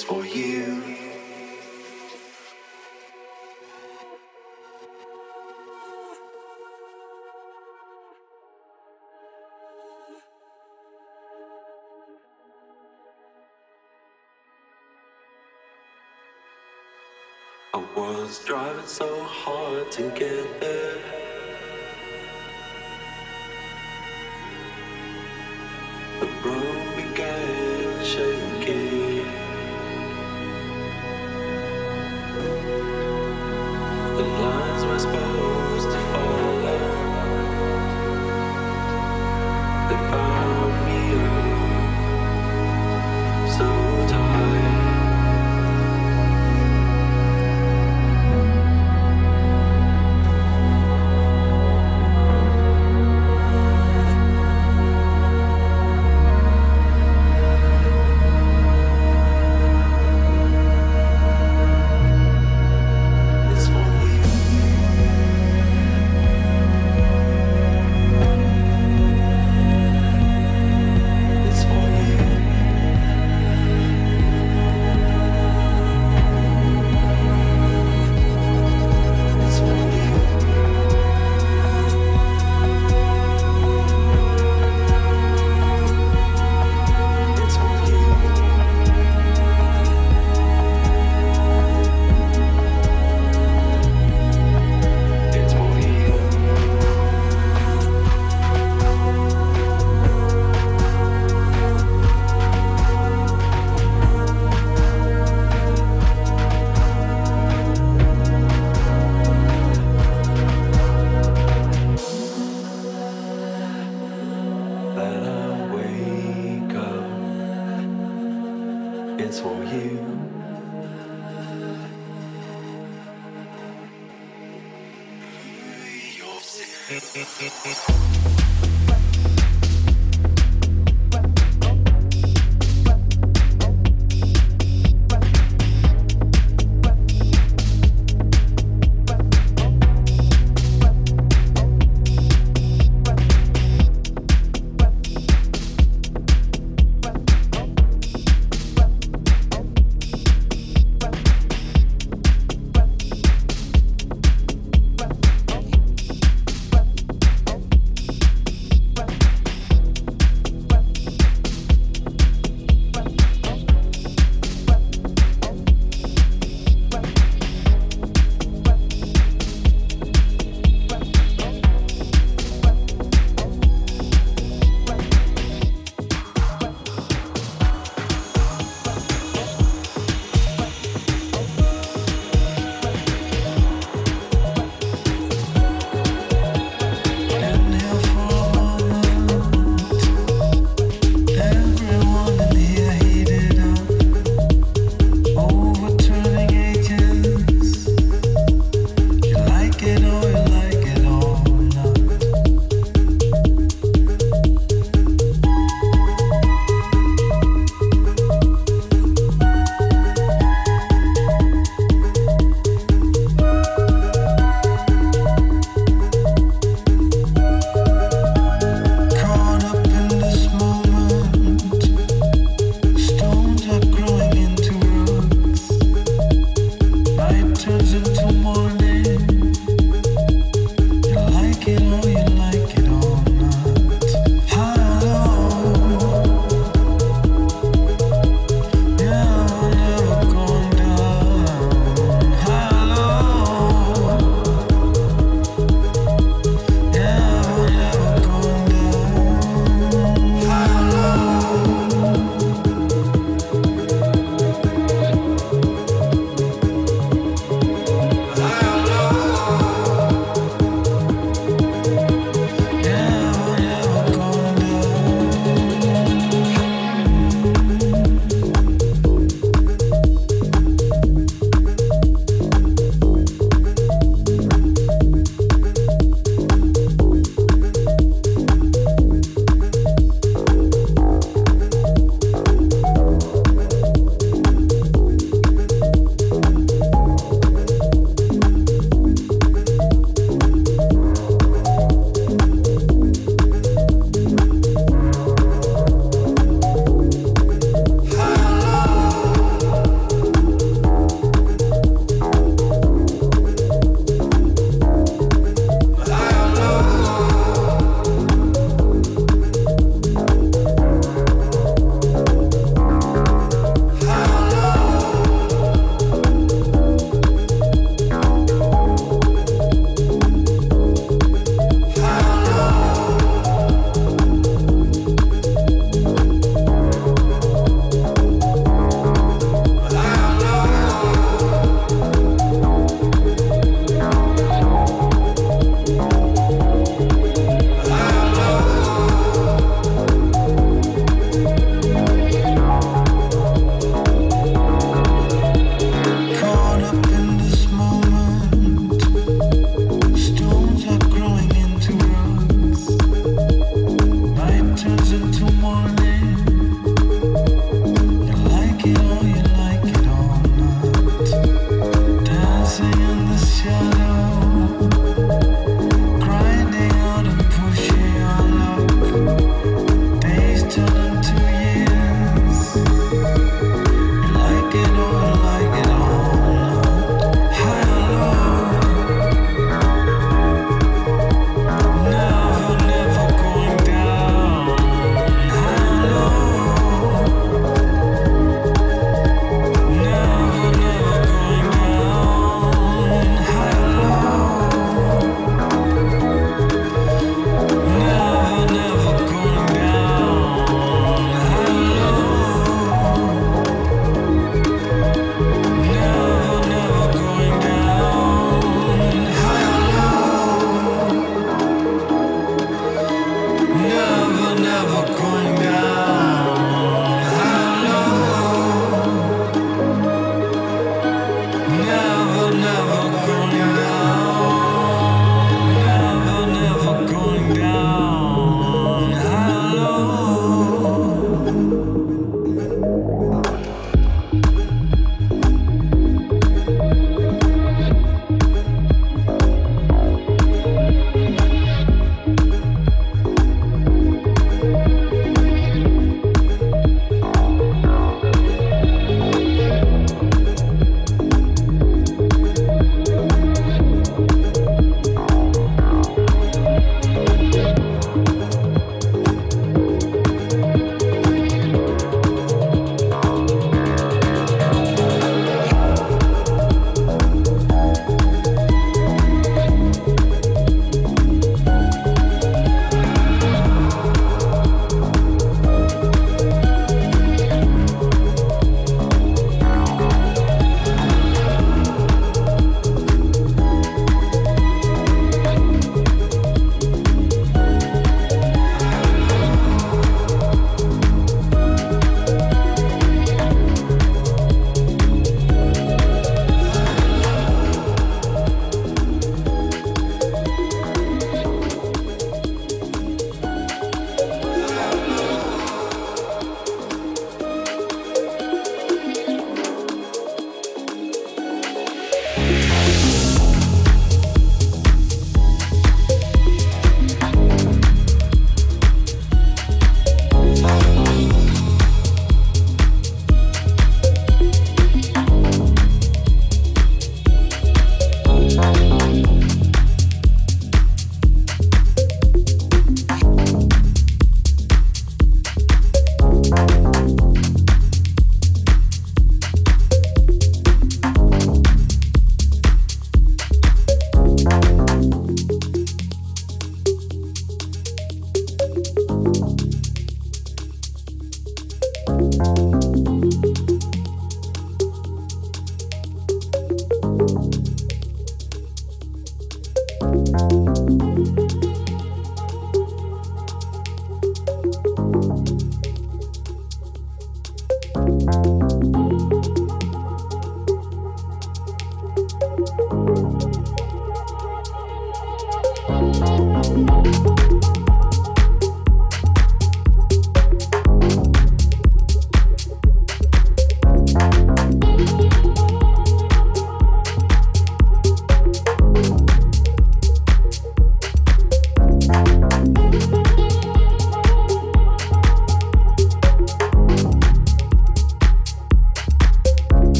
is for you. I was driving so hard to get there. road